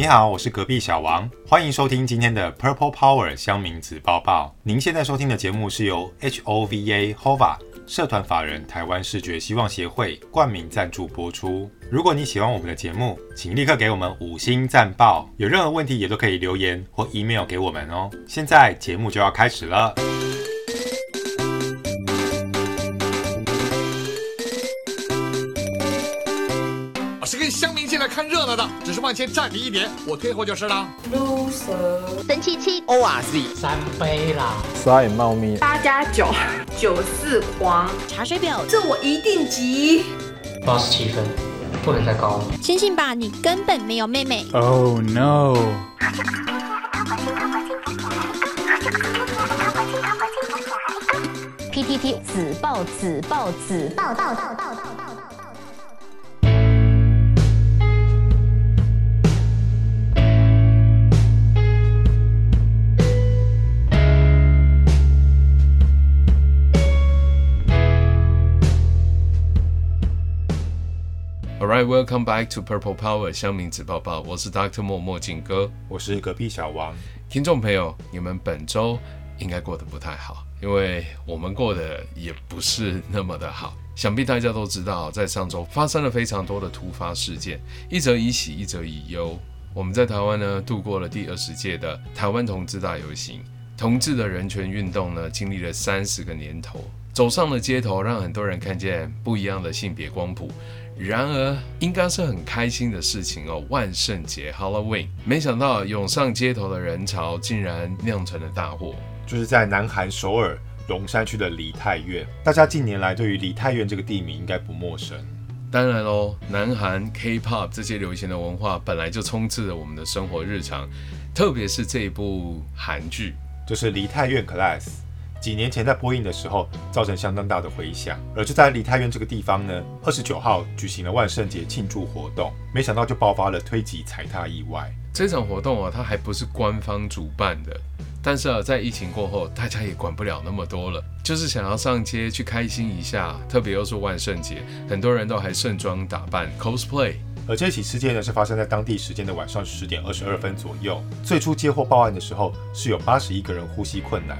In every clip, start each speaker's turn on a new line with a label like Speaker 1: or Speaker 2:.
Speaker 1: 你好，我是隔壁小王，欢迎收听今天的 Purple Power 香名子报报。您现在收听的节目是由 HOVA HOVA 社团法人台湾视觉希望协会冠名赞助播出。如果你喜欢我们的节目，请立刻给我们五星赞报。有任何问题也都可以留言或 email 给我们哦。现在节目就要开始了。
Speaker 2: 看热闹的，只是往前站你一点，我退后就是了。
Speaker 3: loser，
Speaker 4: 神七七
Speaker 5: O R Z
Speaker 6: 三杯啦，
Speaker 7: 沙眼猫咪，
Speaker 3: 八加九，九四黄，
Speaker 4: 茶水表，
Speaker 3: 这我一定急。
Speaker 6: 八十七分，不能再高了。
Speaker 4: 醒醒吧，你根本没有妹妹。
Speaker 7: Oh
Speaker 4: no！PTT 子报子报子报报报报
Speaker 8: Alright, welcome back to Purple Power 香名子抱抱，我是 Dr. 默默景哥。
Speaker 1: 我是隔壁小王。
Speaker 8: 听众朋友，你们本周应该过得不太好，因为我们过得也不是那么的好。想必大家都知道，在上周发生了非常多的突发事件，一则以喜，一则以忧。我们在台湾呢度过了第二十届的台湾同志大游行，同志的人权运动呢经历了三十个年头，走上了街头，让很多人看见不一样的性别光谱。然而，应该是很开心的事情哦。万圣节 Halloween，没想到涌上街头的人潮竟然酿成了大祸。
Speaker 1: 就是在南韩首尔龙山区的梨泰院。大家近年来对于梨泰院这个地名应该不陌生。
Speaker 8: 当然喽，南韩 K-pop 这些流行的文化本来就充斥着我们的生活日常，特别是这一部韩剧。
Speaker 1: 就是梨泰院 Class，几年前在播映的时候，造成相当大的回响。而就在梨泰院这个地方呢，二十九号举行了万圣节庆祝活动，没想到就爆发了推挤踩踏意外。
Speaker 8: 这场活动啊，它还不是官方主办的，但是啊，在疫情过后，大家也管不了那么多了，就是想要上街去开心一下，特别又是万圣节，很多人都还盛装打扮 cosplay。
Speaker 1: 而这起事件呢，是发生在当地时间的晚上十点二十二分左右。最初接获报案的时候，是有八十一个人呼吸困难，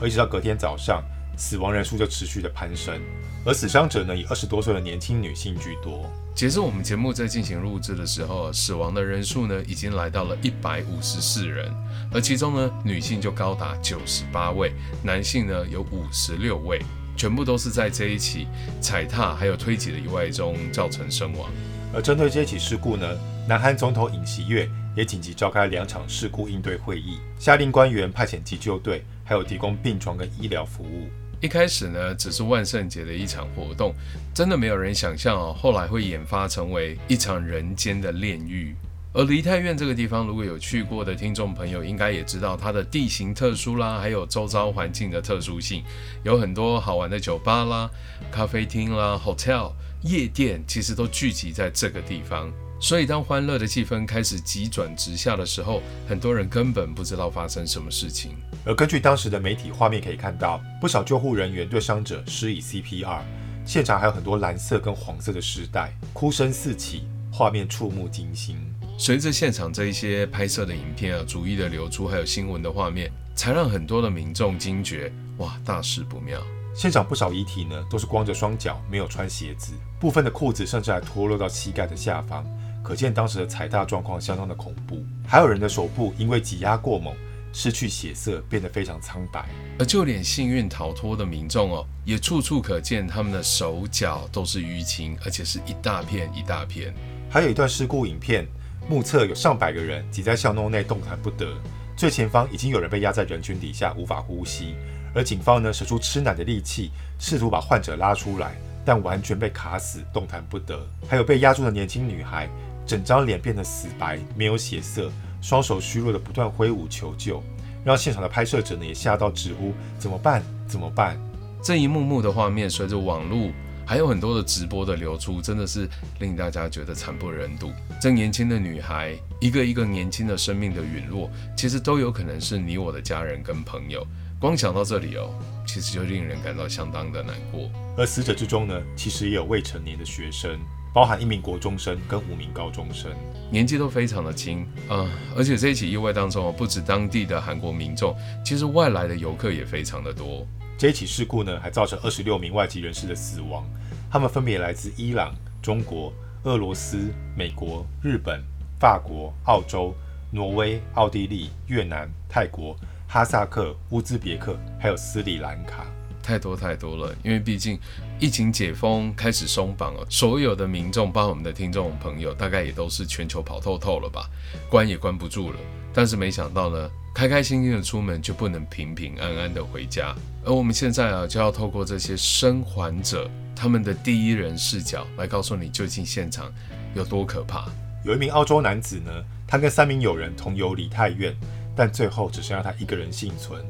Speaker 1: 而一直到隔天早上，死亡人数就持续的攀升，而死伤者呢，以二十多岁的年轻女性居多。
Speaker 8: 截至我们节目在进行录制的时候，死亡的人数呢已经来到了一百五十四人，而其中呢女性就高达九十八位，男性呢有五十六位，全部都是在这一起踩踏还有推挤的意外中造成身亡。
Speaker 1: 而针对这起事故呢，南韩总统尹锡悦也紧急召开两场事故应对会议，下令官员派遣急救队，还有提供病床跟医疗服务。
Speaker 8: 一开始呢，只是万圣节的一场活动，真的没有人想象哦，后来会演发成为一场人间的炼狱。而梨泰院这个地方，如果有去过的听众朋友，应该也知道它的地形特殊啦，还有周遭环境的特殊性，有很多好玩的酒吧啦、咖啡厅啦、hotel、夜店，其实都聚集在这个地方。所以，当欢乐的气氛开始急转直下的时候，很多人根本不知道发生什么事情。
Speaker 1: 而根据当时的媒体画面可以看到，不少救护人员对伤者施以 CPR，现场还有很多蓝色跟黄色的尸袋，哭声四起，画面触目惊心。
Speaker 8: 随着现场这一些拍摄的影片啊，逐一的流出，还有新闻的画面，才让很多的民众惊觉，哇，大事不妙。
Speaker 1: 现场不少遗体呢，都是光着双脚，没有穿鞋子，部分的裤子甚至还脱落到膝盖的下方，可见当时的踩踏状况相当的恐怖。还有人的手部因为挤压过猛，失去血色，变得非常苍白。
Speaker 8: 而就连幸运逃脱的民众哦，也处处可见他们的手脚都是淤青，而且是一大片一大片。
Speaker 1: 还有一段事故影片，目测有上百个人挤在巷弄内动弹不得，最前方已经有人被压在人群底下无法呼吸，而警方呢使出吃奶的力气，试图把患者拉出来，但完全被卡死，动弹不得。还有被压住的年轻女孩，整张脸变得死白，没有血色，双手虚弱的不断挥舞求救，让现场的拍摄者呢也吓到直呼怎么办？怎么办？
Speaker 8: 这一幕幕的画面，随着网络还有很多的直播的流出，真的是令大家觉得惨不忍睹。这年轻的女孩，一个一个年轻的生命的陨落，其实都有可能是你我的家人跟朋友。光想到这里哦，其实就令人感到相当的难过。
Speaker 1: 而死者之中呢，其实也有未成年的学生。包含一名国中生跟五名高中生。
Speaker 8: 年纪都非常的轻啊、而且这一起意外当中哦，不止当地的韩国民众，其实外来的游客也非常的多。
Speaker 1: 这一起事故呢，还造成二十六名外籍人士的死亡，他们分别来自伊朗、中国、俄罗斯、美国、日本、法国、澳洲、挪威、奥地利、越南、泰国、哈萨克、乌兹别克，还有斯里兰卡。
Speaker 8: 太多太多了，因为毕竟疫情解封开始松绑了，所有的民众，包括我们的听众朋友，大概也都是全球跑透透了吧，关也关不住了。但是没想到呢，开开心心的出门就不能平平安安的回家。而我们现在啊，就要透过这些生还者他们的第一人视角，来告诉你究竟现场有多可怕。
Speaker 1: 有一名澳洲男子呢，他跟三名友人同游梨泰院，但最后只剩下他一个人幸存。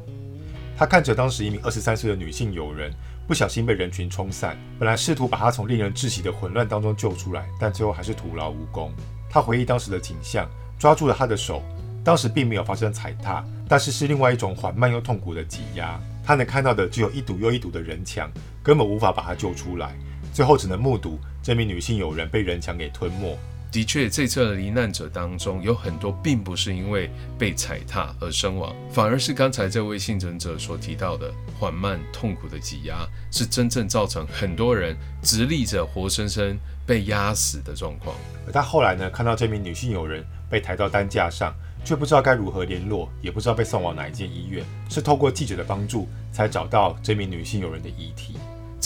Speaker 1: 他看着当时一名二十三岁的女性友人不小心被人群冲散，本来试图把她从令人窒息的混乱当中救出来，但最后还是徒劳无功。他回忆当时的景象，抓住了她的手，当时并没有发生踩踏，但是是另外一种缓慢又痛苦的挤压。他能看到的只有一堵又一堵的人墙，根本无法把她救出来，最后只能目睹这名女性友人被人墙给吞没。
Speaker 8: 的确，这次的罹难者当中有很多并不是因为被踩踏而身亡，反而是刚才这位幸存者所提到的缓慢痛苦的挤压，是真正造成很多人直立着活生生被压死的状况。
Speaker 1: 而他后来呢，看到这名女性友人被抬到担架上，却不知道该如何联络，也不知道被送往哪一间医院，是透过记者的帮助才找到这名女性友人的遗体。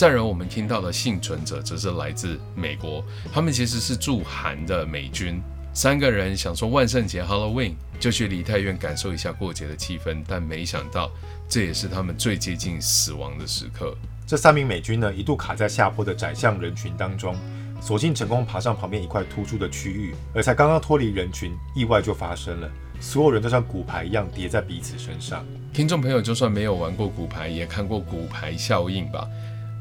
Speaker 8: 再然，我们听到的幸存者则是来自美国，他们其实是驻韩的美军。三个人想说万圣节 Halloween 就去梨泰院感受一下过节的气氛，但没想到这也是他们最接近死亡的时刻。
Speaker 1: 这三名美军呢，一度卡在下坡的窄巷人群当中，索性成功爬上旁边一块突出的区域，而才刚刚脱离人群，意外就发生了，所有人都像骨牌一样叠在彼此身上。
Speaker 8: 听众朋友，就算没有玩过骨牌，也看过骨牌效应吧？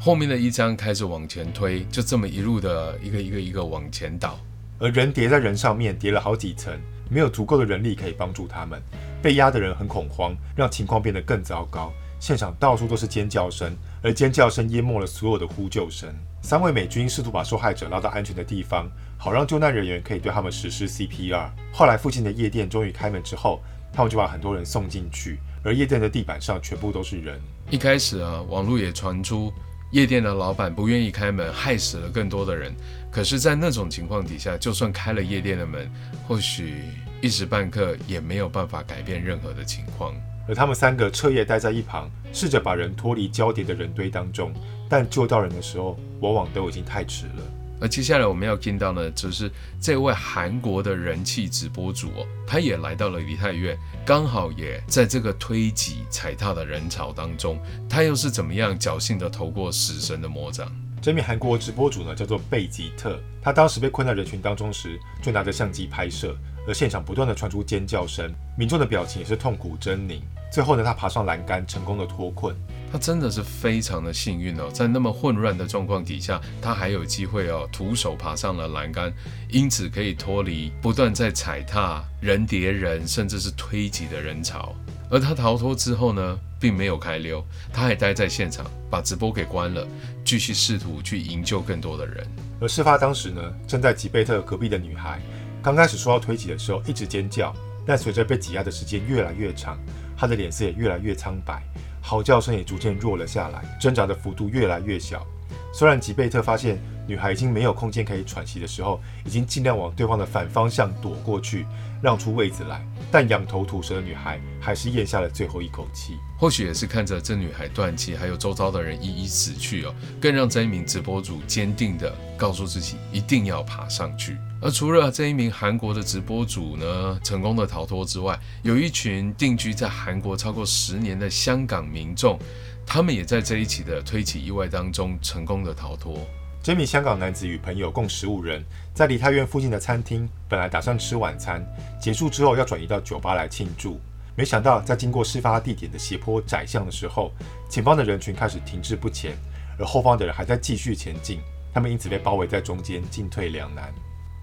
Speaker 8: 后面的一张开始往前推，就这么一路的一个一个一个往前倒。
Speaker 1: 而人叠在人上面，叠了好几层，没有足够的人力可以帮助他们。被压的人很恐慌，让情况变得更糟糕。现场到处都是尖叫声，而尖叫声淹没了所有的呼救声。三位美军试图把受害者拉到安全的地方，好让救难人员可以对他们实施 CPR。后来，附近的夜店终于开门之后，他们就把很多人送进去，而夜店的地板上全部都是人。
Speaker 8: 一开始啊，网络也传出夜店的老板不愿意开门，害死了更多的人。可是，在那种情况底下，就算开了夜店的门，或许一时半刻也没有办法改变任何的情况。
Speaker 1: 而他们三个彻夜待在一旁，试着把人脱离交叠的人堆当中，但救到人的时候，往往都已经太迟了。
Speaker 8: 而接下来我们要听到呢，就是这位韩国的人气直播主哦，他也来到了梨泰院，刚好也在这个推挤踩踏的人潮当中，他又是怎么样侥幸的逃过死神的魔掌？
Speaker 1: 这名韩国直播主呢，叫做贝吉特。他当时被困在人群当中时，就拿着相机拍摄，而现场不断的传出尖叫声，民众的表情也是痛苦狰狞。最后呢，他爬上栏杆，成功的脱困。
Speaker 8: 他真的是非常的幸运哦，在那么混乱的状况底下，他还有机会哦，徒手爬上了栏杆，因此可以脱离不断在踩踏人叠人，甚至是推挤的人潮。而他逃脱之后呢，并没有开溜，他还待在现场，把直播给关了，继续试图去营救更多的人。
Speaker 1: 而事发当时呢，正在吉贝特隔壁的女孩，刚开始受到推挤的时候一直尖叫，但随着被挤压的时间越来越长，她的脸色也越来越苍白，嚎叫声也逐渐弱了下来，挣扎的幅度越来越小。虽然吉贝特发现女孩已经没有空间可以喘息的时候，已经尽量往对方的反方向躲过去，让出位子来，但仰头吐舌的女孩还是咽下了最后一口气。
Speaker 8: 或许也是看着这女孩断气，还有周遭的人一一死去哦，更让这一名直播主坚定的告诉自己一定要爬上去。而除了这一名韩国的直播主呢成功的逃脱之外，有一群定居在韩国超过十年的香港民众，他们也在这一起的推起意外当中成功的逃脱。
Speaker 1: 这名香港男子与朋友共十五人，在梨泰院附近的餐厅，本来打算吃晚餐，结束之后要转移到酒吧来庆祝。没想到，在经过事发地点的斜坡窄巷的时候，前方的人群开始停滞不前，而后方的人还在继续前进，他们因此被包围在中间，进退两难。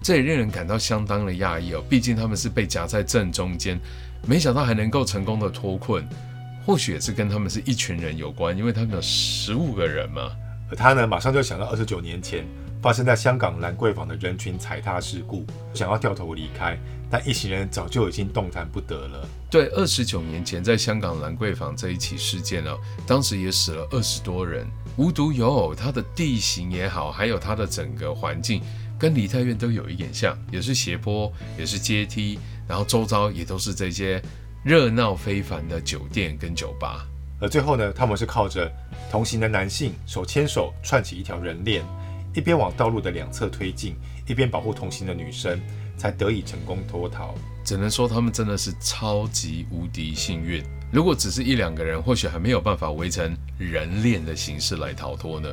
Speaker 8: 这也令人感到相当的讶异哦，毕竟他们是被夹在正中间，没想到还能够成功的脱困，或许也是跟他们是一群人有关，因为他们有十五个人嘛。
Speaker 1: 而他呢，马上就想到二十九年前发生在香港兰桂坊的人群踩踏事故，想要掉头离开，但一行人早就已经动弹不得了。
Speaker 8: 对，二十九年前在香港兰桂坊这一起事件呢，当时也死了二十多人。无独有偶，它的地形也好，还有它的整个环境，跟梨泰院都有一点像，也是斜坡，也是阶梯，然后周遭也都是这些热闹非凡的酒店跟酒吧。
Speaker 1: 而最后呢，他们是靠着同行的男性手牵手串起一条人链，一边往道路的两侧推进，一边保护同行的女生，才得以成功脱逃。
Speaker 8: 只能说他们真的是超级无敌幸运。如果只是一两个人，或许还没有办法围成人链的形式来逃脱呢。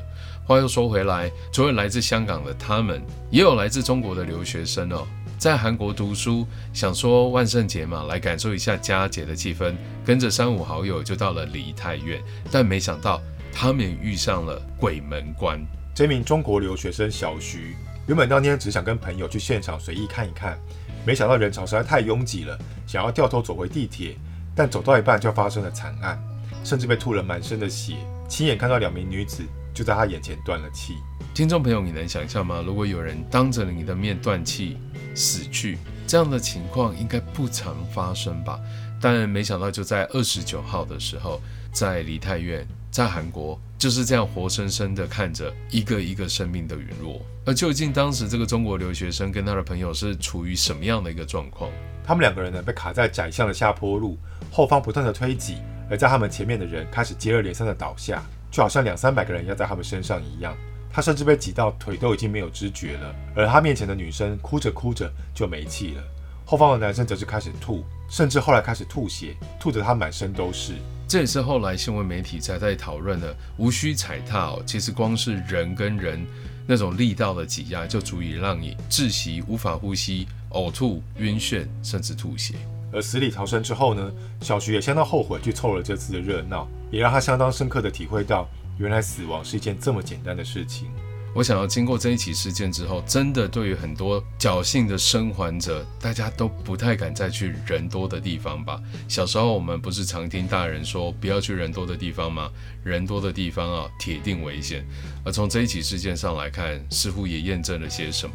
Speaker 8: 话又说回来，除了来自香港的他们，也有来自中国的留学生哦，在韩国读书，想说万圣节嘛，来感受一下佳节的气氛，跟着三五好友就到了梨泰院，但没想到他们遇上了鬼门关。
Speaker 1: 这名中国留学生小徐，原本当天只想跟朋友去现场随意看一看，没想到人潮实在太拥挤了，想要掉头走回地铁。但走到一半就发生了惨案，甚至被吐了满身的血，亲眼看到两名女子就在他眼前断了气。
Speaker 8: 听众朋友，你能想象吗？如果有人当着你的面断气死去，这样的情况应该不常发生吧？但没想到就在二十九号的时候，在梨泰院，在韩国就是这样活生生的看着一个一个生命的陨落。而究竟当时这个中国留学生跟他的朋友是处于什么样的一个状况？
Speaker 1: 他们两个人呢被卡在窄巷的下坡路。后方不断的推挤，而在他们前面的人开始接二连三的倒下，就好像两三百个人压在他们身上一样。他甚至被挤到腿都已经没有知觉了，而他面前的女生哭着哭着就没气了。后方的男生则是开始吐，甚至后来开始吐血，吐得他满身都是。
Speaker 8: 这也是后来新闻媒体才在讨论的，无需踩踏哦，其实光是人跟人那种力道的挤压，就足以让你窒息、无法呼吸、呕吐、晕眩，甚至吐血。
Speaker 1: 而死里逃生之后呢，小徐也相当后悔去凑了这次的热闹，也让他相当深刻的体会到，原来死亡是一件这么简单的事情。
Speaker 8: 我想要经过这一起事件之后，真的对于很多侥幸的生还者，大家都不太敢再去人多的地方吧。小时候我们不是常听大人说不要去人多的地方吗？人多的地方啊，铁定危险。而从这一起事件上来看，似乎也验证了些什么。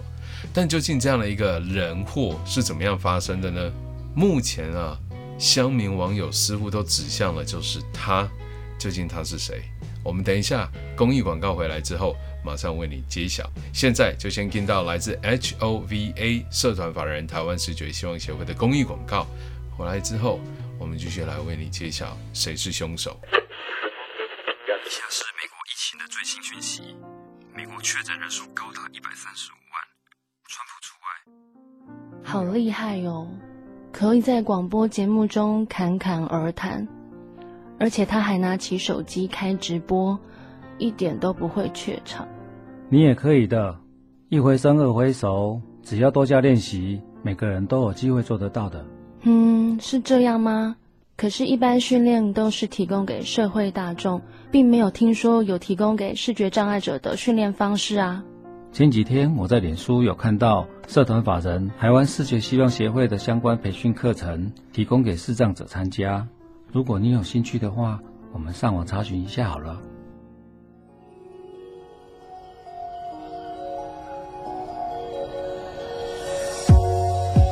Speaker 8: 但究竟这样的一个人祸是怎么样发生的呢？目前啊，乡民网友似乎都指向了就是他，究竟他是谁？我们等一下公益广告回来之后，马上为你揭晓。现在就先听到来自 HOVA 社团法人台湾视觉希望协会的公益广告，回来之后，我们继续来为你揭晓谁是凶手。
Speaker 5: 以下是美国疫情的最新讯息：美国确诊人数高达一百三十五万，川普除
Speaker 4: 外。好厉害哟！可以在广播节目中侃侃而谈，而且他还拿起手机开直播，一点都不会怯场。
Speaker 7: 你也可以的，一回生二回熟，只要多加练习，每个人都有机会做得到的。
Speaker 4: 嗯，是这样吗？可是，一般训练都是提供给社会大众，并没有听说有提供给视觉障碍者的训练方式啊。
Speaker 7: 前几天我在脸书有看到社团法人台湾视觉希望协会的相关培训课程，提供给视障者参加。如果你有兴趣的话，我们上网查询一下好了。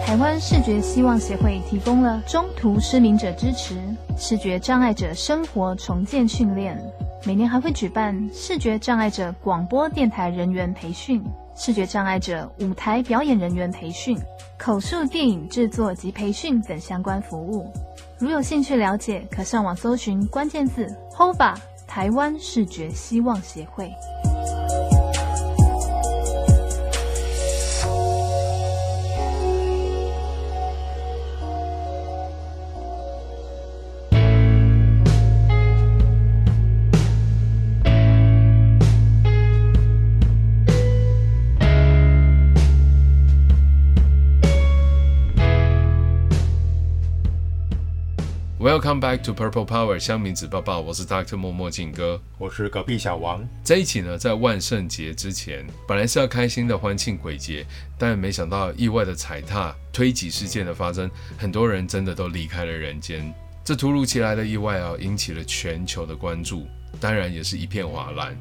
Speaker 9: 台湾视觉希望协会提供了中途失明者支持、视觉障碍者生活重建训练。每年还会举办视觉障碍者广播电台人员培训、视觉障碍者舞台表演人员培训、口述电影制作及培训等相关服务。如有兴趣了解，可上网搜寻关键字 “HOVA 台湾视觉希望协会”。
Speaker 8: Welcome back to Purple Power 香民子抱抱，我是 Doctor 默默静哥，
Speaker 1: 我是隔壁小王。
Speaker 8: 这一期呢，在万圣节之前，本来是要开心的欢庆鬼节，但没想到意外的踩踏、推挤事件的发生，很多人真的都离开了人间。这突如其来的意外啊，引起了全球的关注，当然也是一片哗然。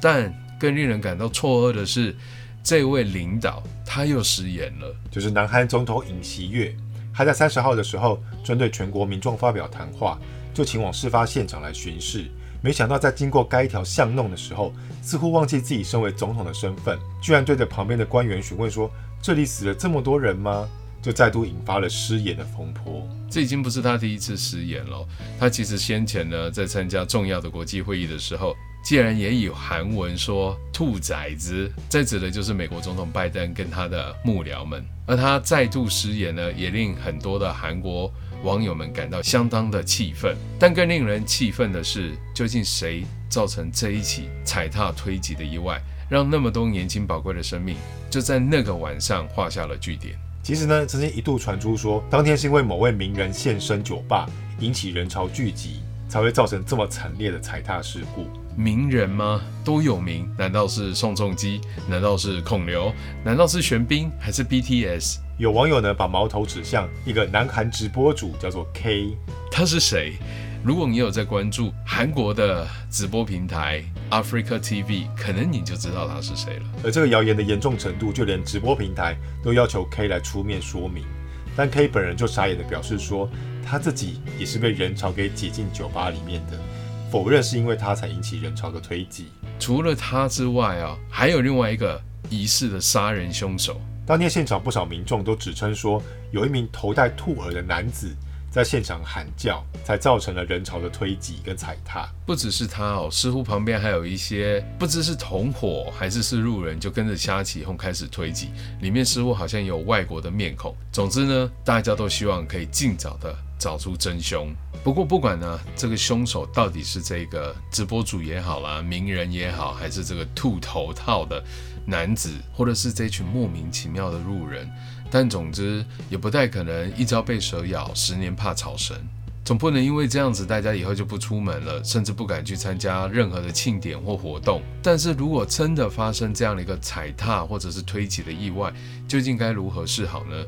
Speaker 8: 但更令人感到错愕的是，这位领导他又失言了。
Speaker 1: 就是南韩总统尹锡悦，他在三十号的时候针对全国民众发表谈话，就前往事发现场来巡视。没想到在经过该条巷弄的时候，似乎忘记自己身为总统的身份，居然对着旁边的官员询问说：“这里死了这么多人吗？”就再度引发了失言的风波。
Speaker 8: 这已经不是他第一次失言了。他其实先前呢，在参加重要的国际会议的时候，竟然也有韩文说“兔崽子”，这指的就是美国总统拜登跟他的幕僚们。而他再度失言呢，也令很多的韩国。网友们感到相当的气愤，但更令人气愤的是，究竟谁造成这一起踩踏推挤的意外，让那么多年轻宝贵的生命就在那个晚上画下了句点？
Speaker 1: 其实呢，曾经一度传出说，当天是因为某位名人现身酒吧，引起人潮聚集，才会造成这么惨烈的踩踏事故。
Speaker 8: 名人吗？都有名？难道是宋仲基？难道是孔刘？难道是玄彬？还是 BTS？
Speaker 1: 有网友呢把矛头指向一个南韩直播主，叫做 K。
Speaker 8: 他是谁？如果你有在关注韩国的直播平台 Africa TV，可能你就知道他是谁了。
Speaker 1: 而这个谣言的严重程度，就连直播平台都要求 K 来出面说明。但 K 本人就傻眼的表示说，他自己也是被人潮给挤进酒吧里面的。否认是因为他才引起人潮的推挤。
Speaker 8: 除了他之外啊，还有另外一个疑似的杀人凶手。
Speaker 1: 当天现场不少民众都指称说，有一名头戴兔耳的男子在现场喊叫，才造成了人潮的推挤跟踩踏。
Speaker 8: 不只是他哦，似乎旁边还有一些不知是同伙还是是路人，就跟着瞎起哄开始推挤。里面似乎好像有外国的面孔。总之呢，大家都希望可以尽早的。找出真凶。不过不管呢，这个凶手到底是这个直播主也好啦，名人也好，还是这个兔头套的男子，或者是这群莫名其妙的路人，但总之也不太可能一朝被蛇咬，十年怕草绳。总不能因为这样子，大家以后就不出门了，甚至不敢去参加任何的庆典或活动。但是如果真的发生这样的一个踩踏或者是推挤的意外，究竟该如何是好呢？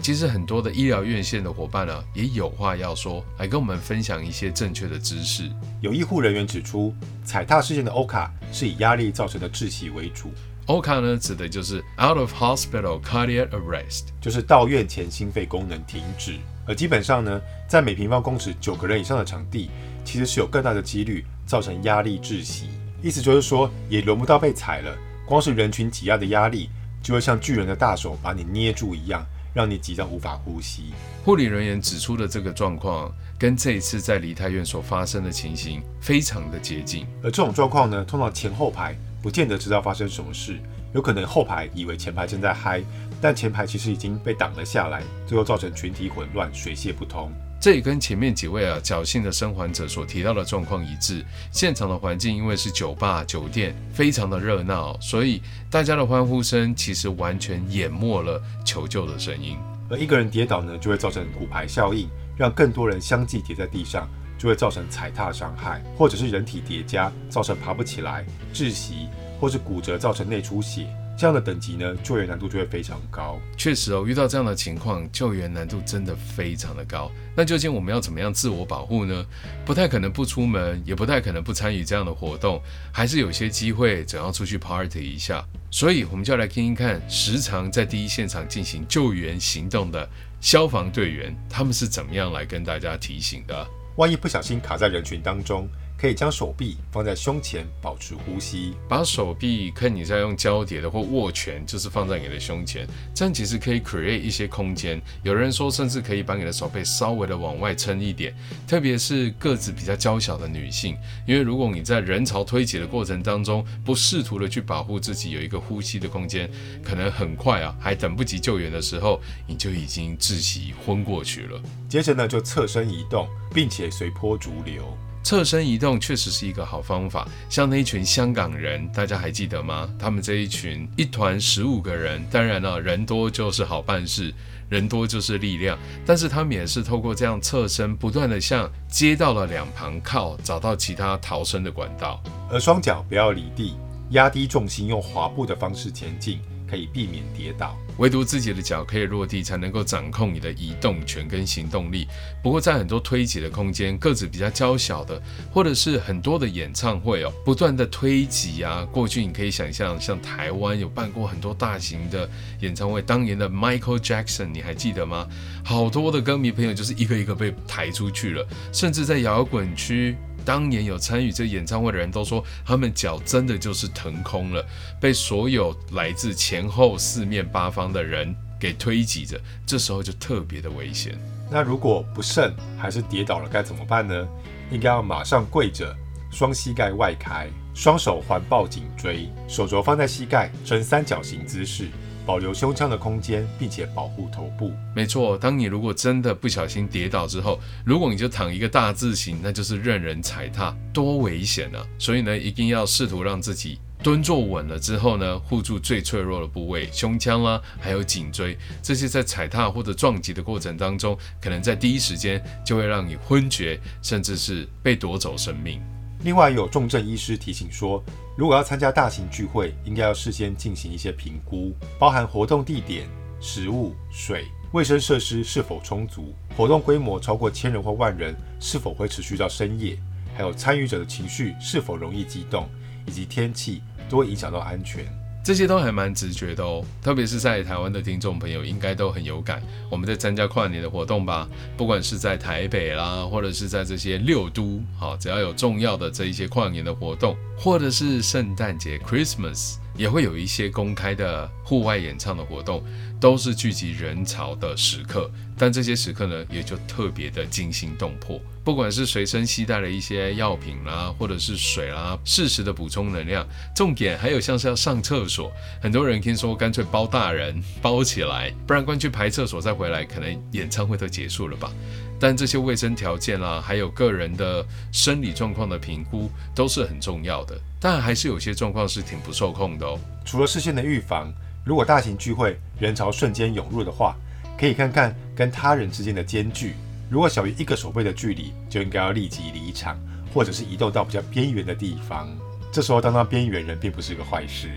Speaker 8: 其实很多的医疗院线的伙伴呢，也有话要说，来跟我们分享一些正确的知识。
Speaker 1: 有医护人员指出，踩踏事件的 OCA 是以压力造成的窒息为主。
Speaker 8: OCA 呢，指的就是 Out of Hospital Cardiac Arrest，
Speaker 1: 就是到院前心肺功能停止。而基本上呢，在每平方公尺九个人以上的场地，其实是有更大的几率造成压力窒息。意思就是说，也轮不到被踩了，光是人群挤压的压力，就会像巨人的大手把你捏住一样。让你急到无法呼吸。
Speaker 8: 护理人员指出的这个状况，跟这一次在梨泰院所发生的情形非常的接近。
Speaker 1: 而这种状况呢，通常前后排不见得知道发生什么事，有可能后排以为前排正在嗨，但前排其实已经被挡了下来，最后造成群体混乱，水泄不通。
Speaker 8: 这也跟前面几位啊侥幸的生还者所提到的状况一致。现场的环境因为是酒吧、酒店，非常的热闹，所以大家的欢呼声其实完全淹没了求救的声音。
Speaker 1: 而一个人跌倒呢，就会造成骨牌效应，让更多人相继跌在地上，就会造成踩踏伤害，或者是人体叠加造成爬不起来、窒息，或是骨折造成内出血。这样的等级呢，救援难度就会非常高。
Speaker 8: 确实哦，遇到这样的情况，救援难度真的非常的高。那究竟我们要怎么样自我保护呢？不太可能不出门，也不太可能不参与这样的活动，还是有些机会总要出去 party 一下。所以，我们就来听听看，时常在第一现场进行救援行动的消防队员，他们是怎么样来跟大家提醒的。
Speaker 1: 万一不小心卡在人群当中。可以将手臂放在胸前，保持呼吸。
Speaker 8: 把手臂看你在用交叠的或握拳，就是放在你的胸前，这样其实可以 create 一些空间。有人说，甚至可以把你的手背稍微的往外撑一点，特别是个子比较娇小的女性，因为如果你在人潮推挤的过程当中，不试图的去保护自己有一个呼吸的空间，可能很快啊，还等不及救援的时候，你就已经窒息昏过去了。
Speaker 1: 接着呢，就侧身移动，并且随波逐流。
Speaker 8: 侧身移动确实是一个好方法，像那一群香港人，大家还记得吗？他们这一群一团十五个人，当然了，人多就是好办事，人多就是力量。但是他们也是透过这样侧身，不断的向街道的两旁靠，找到其他逃生的管道。
Speaker 1: 而双脚不要离地，压低重心，用滑步的方式前进，可以避免跌倒。
Speaker 8: 唯独自己的脚可以落地，才能够掌控你的移动权跟行动力。不过，在很多推挤的空间，个子比较娇小的，或者是很多的演唱会哦，不断的推挤啊。过去你可以想象，像台湾有办过很多大型的演唱会，当年的 Michael Jackson，你还记得吗？好多的歌迷朋友就是一个一个被抬出去了，甚至在摇滚区。当年有参与这演唱会的人都说，他们脚真的就是腾空了，被所有来自前后四面八方的人给推挤着，这时候就特别的危险。
Speaker 1: 那如果不慎还是跌倒了，该怎么办呢？应该要马上跪着，双膝盖外开，双手环抱颈椎，手肘放在膝盖，呈三角形姿势。保留胸腔的空间，并且保护头部。
Speaker 8: 没错，当你如果真的不小心跌倒之后，如果你就躺一个大字形，那就是任人踩踏，多危险啊！所以呢，一定要试图让自己蹲坐稳了之后呢，护住最脆弱的部位，胸腔啦，还有颈椎，这些在踩踏或者撞击的过程当中，可能在第一时间就会让你昏厥，甚至是被夺走生命。
Speaker 1: 另外，有重症医师提醒说，如果要参加大型聚会，应该要事先进行一些评估，包含活动地点、食物、水、卫生设施是否充足，活动规模超过千人或万人是否会持续到深夜，还有参与者的情绪是否容易激动，以及天气都会影响到安全。
Speaker 8: 这些都还蛮直觉的哦，特别是在台湾的听众朋友应该都很有感。我们在参加跨年的活动吧，不管是在台北啦，或者是在这些六都，好，只要有重要的这一些跨年的活动，或者是圣诞节 Christmas，也会有一些公开的户外演唱的活动。都是聚集人潮的时刻，但这些时刻呢，也就特别的惊心动魄。不管是随身携带了一些药品啦，或者是水啦，适时的补充能量。重点还有像是要上厕所，很多人听说干脆包大人包起来，不然关去排厕所再回来，可能演唱会都结束了吧。但这些卫生条件啦，还有个人的生理状况的评估都是很重要的。但还是有些状况是挺不受控的哦。
Speaker 1: 除了事先的预防。如果大型聚会人潮瞬间涌入的话，可以看看跟他人之间的间距。如果小于一个手背的距离，就应该要立即离场，或者是移动到比较边缘的地方。这时候当当边缘人并不是个坏事。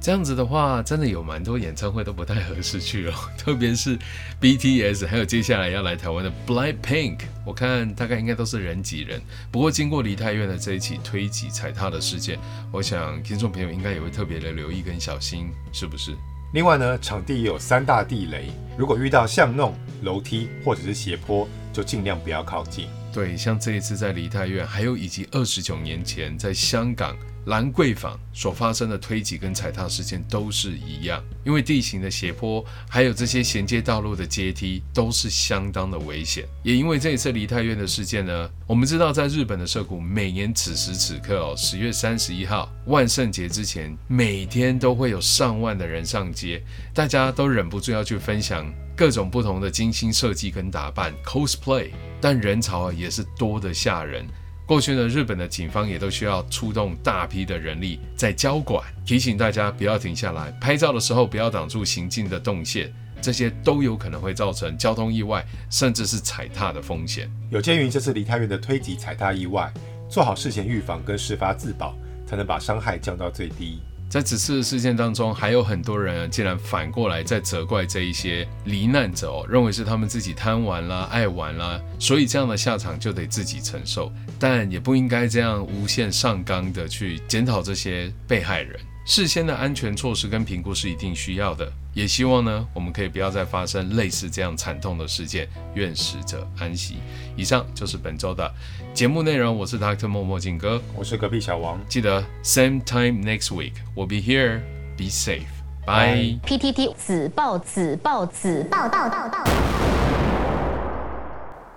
Speaker 8: 这样子的话，真的有蛮多演唱会都不太合适去哦，特别是 BTS，还有接下来要来台湾的 BLACKPINK，我看大概应该都是人挤人。不过经过梨泰院的这一起推挤踩踏的事件，我想听众朋友应该也会特别的留意跟小心，是不是？
Speaker 1: 另外呢，场地也有三大地雷，如果遇到巷弄、楼梯或者是斜坡，就尽量不要靠近。
Speaker 8: 对，像这一次在梨泰院，还有以及二十九年前在香港。兰桂坊所发生的推挤跟踩踏事件都是一样，因为地形的斜坡，还有这些衔接道路的阶梯都是相当的危险。也因为这一次梨泰院的事件呢，我们知道在日本的涩谷，每年此时此刻哦，十月三十一号万圣节之前，每天都会有上万的人上街，大家都忍不住要去分享各种不同的精心设计跟打扮 cosplay，但人潮也是多得吓人。过去呢，日本的警方也都需要出动大批的人力在交管，提醒大家不要停下来拍照的时候不要挡住行进的动线，这些都有可能会造成交通意外，甚至是踩踏的风险。
Speaker 1: 有鉴于这次梨泰院的推挤踩踏意外，做好事前预防跟事发自保，才能把伤害降到最低。
Speaker 8: 在此次事件当中，还有很多人啊，竟然反过来在责怪这一些罹难者哦，认为是他们自己贪玩啦、爱玩啦，所以这样的下场就得自己承受。但也不应该这样无限上纲的去检讨这些被害人。事先的安全措施跟评估是一定需要的。也希望呢，我们可以不要再发生类似这样惨痛的事件，愿死者安息。以上就是本周的节目内容，我是 Dr. 默默静哥，
Speaker 1: 我是隔壁小王，
Speaker 8: 记得 same time next week we'll be here. Be safe. Bye.
Speaker 10: PTT 子报子报子报报报报。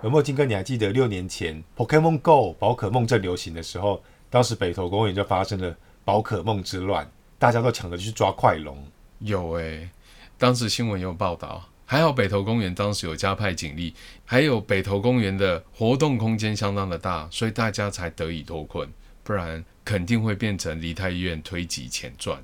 Speaker 1: 文墨金哥，你还记得六年前 Pokemon Go 宝可梦正流行的时候，当时北投公园就发生了宝可梦之乱，大家都抢着去抓快龙。
Speaker 8: 有诶。当时新闻有报道，还好北投公园当时有加派警力，还有北投公园的活动空间相当的大，所以大家才得以脱困，不然肯定会变成梨泰院推挤前传。